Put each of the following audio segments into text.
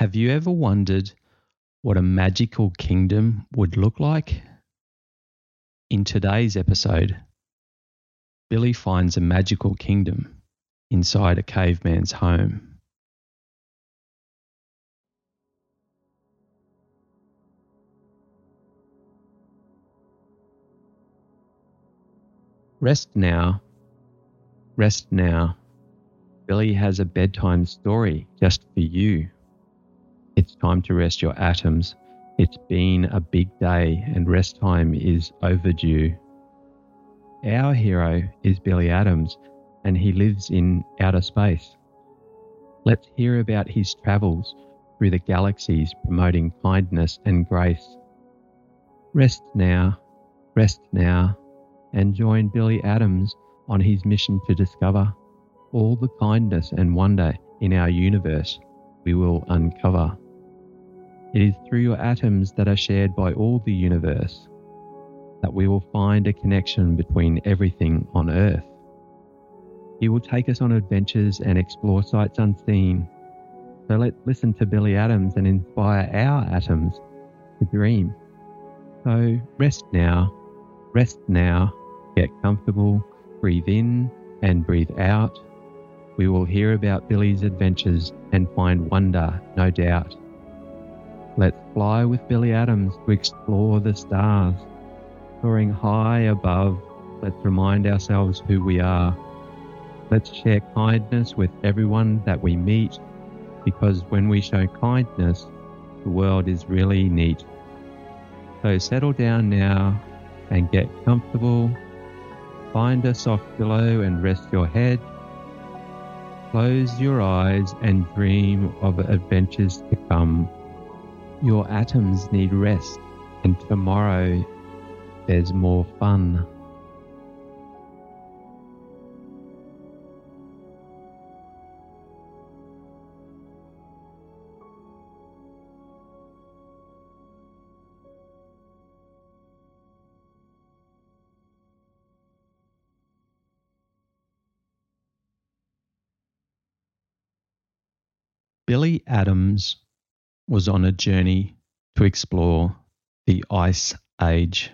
Have you ever wondered what a magical kingdom would look like? In today's episode, Billie finds a magical kingdom inside a caveman's home. Rest now. Rest now. Billie has a bedtime story just for you. It's time to rest your atoms. It's been a big day and rest time is overdue. Our hero is Billie Atoms and he lives in outer space. Let's hear about his travels through the galaxies promoting kindness and grace. Rest now, rest now, and join Billie Atoms on his mission to discover all the kindness and wonder in our universe we will uncover. It is through your atoms that are shared by all the universe that we will find a connection between everything on Earth. He will take us on adventures and explore sights unseen. So let's listen to Billie Atoms and inspire our atoms to dream. So rest now, rest now, get comfortable, breathe in and breathe out we will hear about Billie's adventures and find wonder, no doubt. Let's fly with Billie Atoms to explore the stars. Soaring high above, let's remind ourselves who we are. Let's share kindness with everyone that we meet, because when we show kindness, the world is really neat. So settle down now and get comfortable. Find a soft pillow and rest your head Close your eyes and dream of adventures to come. Your atoms need rest, and tomorrow there's more fun. Billie Atoms was on a journey to explore the Ice Age.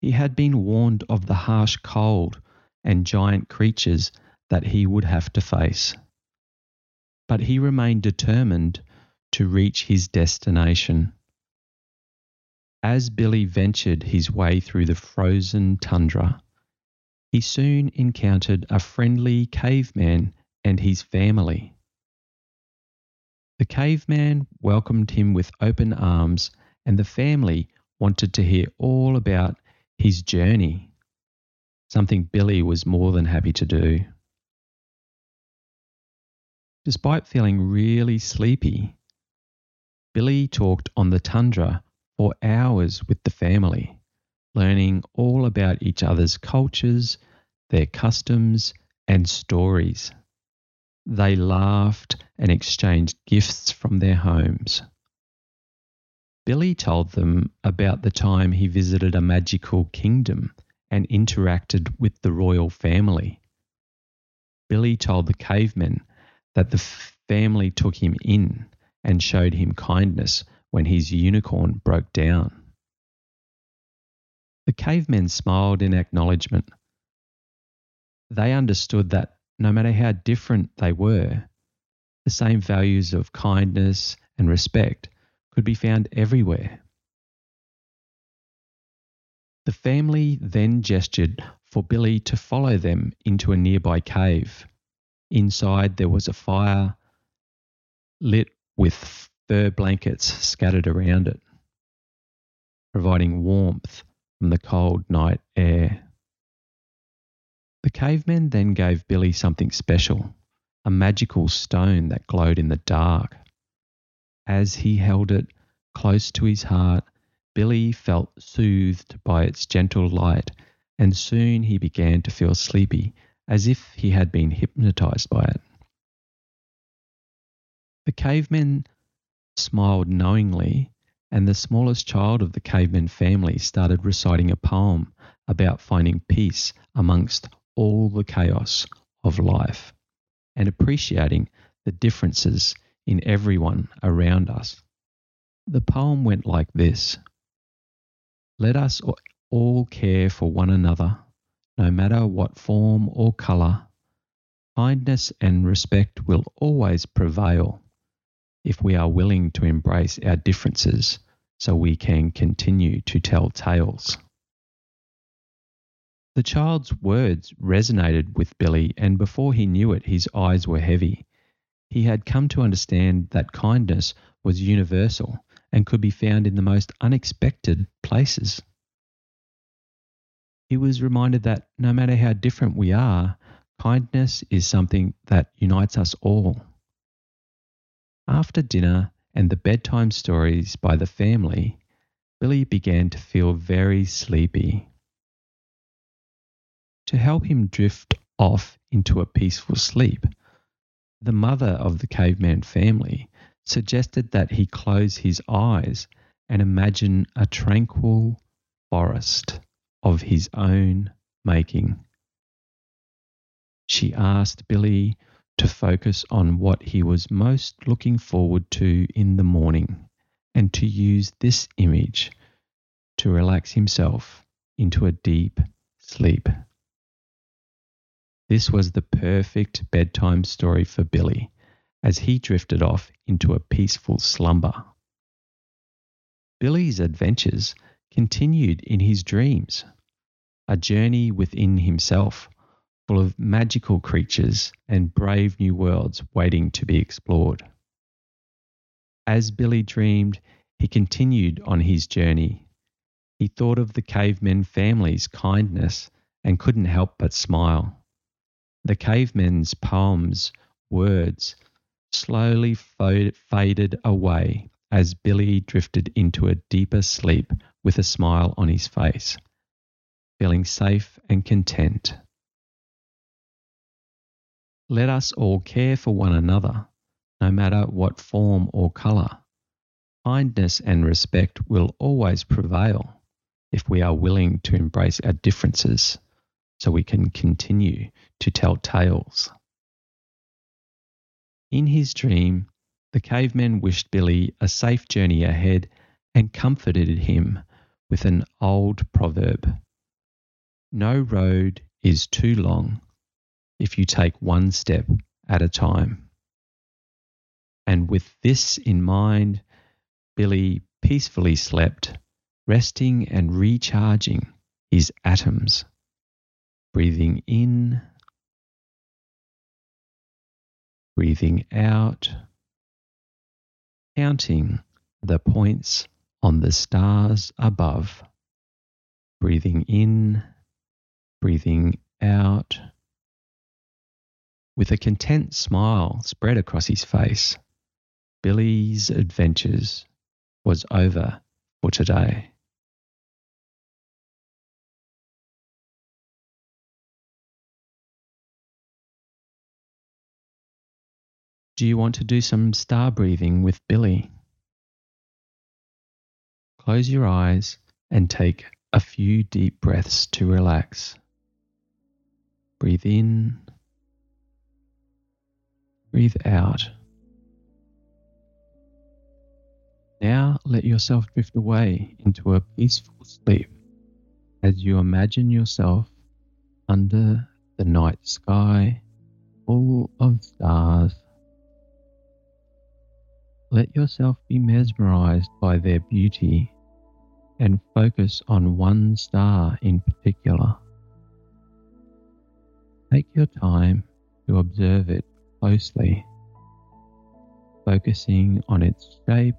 He had been warned of the harsh cold and giant creatures that he would have to face. But he remained determined to reach his destination. As Billie ventured his way through the frozen tundra, he soon encountered a friendly caveman and his family. The caveman welcomed him with open arms, and the family wanted to hear all about his journey, something Billie was more than happy to do. Despite feeling really sleepy, Billie talked on the tundra for hours with the family, learning all about each other's cultures, their customs, and stories. They laughed and exchanged gifts from their homes. Billie told them about the time he visited a magical kingdom and interacted with the royal family. Billie told the cavemen that the family took him in and showed him kindness when his unicorn broke down. The cavemen smiled in acknowledgement. They understood that no matter how different they were, the same values of kindness and respect could be found everywhere. The family then gestured for Billie to follow them into a nearby cave. Inside, there was a fire lit with fur blankets scattered around it, providing warmth from the cold night air. Cavemen then gave Billie something special a magical stone that glowed in the dark. As he held it close to his heart, Billie felt soothed by its gentle light, and soon he began to feel sleepy, as if he had been hypnotized by it. The cavemen smiled knowingly, and the smallest child of the cavemen family started reciting a poem about finding peace amongst all the chaos of life and appreciating the differences in everyone around us. The poem went like this Let us all care for one another, no matter what form or colour. Kindness and respect will always prevail if we are willing to embrace our differences so we can continue to tell tales. The child's words resonated with Billie, and before he knew it, his eyes were heavy. He had come to understand that kindness was universal and could be found in the most unexpected places. He was reminded that no matter how different we are, kindness is something that unites us all. After dinner and the bedtime stories by the family, Billie began to feel very sleepy. To help him drift off into a peaceful sleep, the mother of the caveman family suggested that he close his eyes and imagine a tranquil forest of his own making. She asked Billie to focus on what he was most looking forward to in the morning and to use this image to relax himself into a deep sleep. This was the perfect bedtime story for Billie as he drifted off into a peaceful slumber. Billie's adventures continued in his dreams, a journey within himself full of magical creatures and brave new worlds waiting to be explored. As Billie dreamed, he continued on his journey. He thought of the cavemen family's kindness and couldn't help but smile. The cavemen's poems, words, slowly faded away as Billie drifted into a deeper sleep with a smile on his face, feeling safe and content. Let us all care for one another, no matter what form or colour. Kindness and respect will always prevail if we are willing to embrace our differences so we can continue to tell tales. In his dream, the caveman wished Billie a safe journey ahead and comforted him with an old proverb No road is too long if you take one step at a time. And with this in mind, Billie peacefully slept, resting and recharging his atoms breathing in, breathing out, counting the points on the stars above, breathing in, breathing out. With a content smile spread across his face, Billie's adventures was over for today. Do you want to do some star breathing with Billie? Close your eyes and take a few deep breaths to relax. Breathe in, breathe out. Now let yourself drift away into a peaceful sleep as you imagine yourself under the night sky full of stars let yourself be mesmerized by their beauty and focus on one star in particular. Take your time to observe it closely, focusing on its shape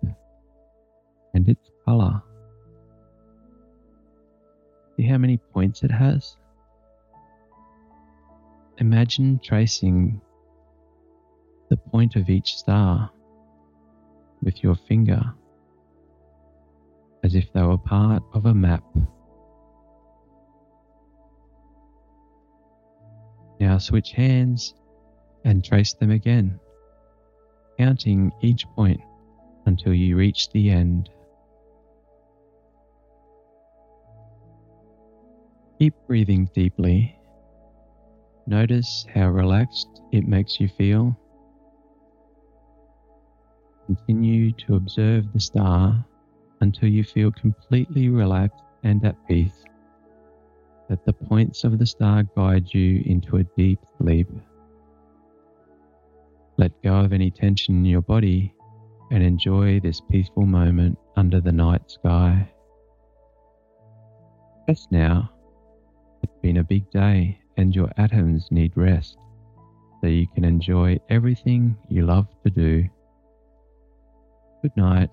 and its color. See how many points it has? Imagine tracing the point of each star with your finger as if they were part of a map. Now switch hands and trace them again, counting each point until you reach the end. Keep breathing deeply. Notice how relaxed it makes you feel Continue to observe the star until you feel completely relaxed and at peace. Let the points of the star guide you into a deep sleep. Let go of any tension in your body and enjoy this peaceful moment under the night sky. Rest now. It's been a big day and your atoms need rest so you can enjoy everything you love to do. Good night.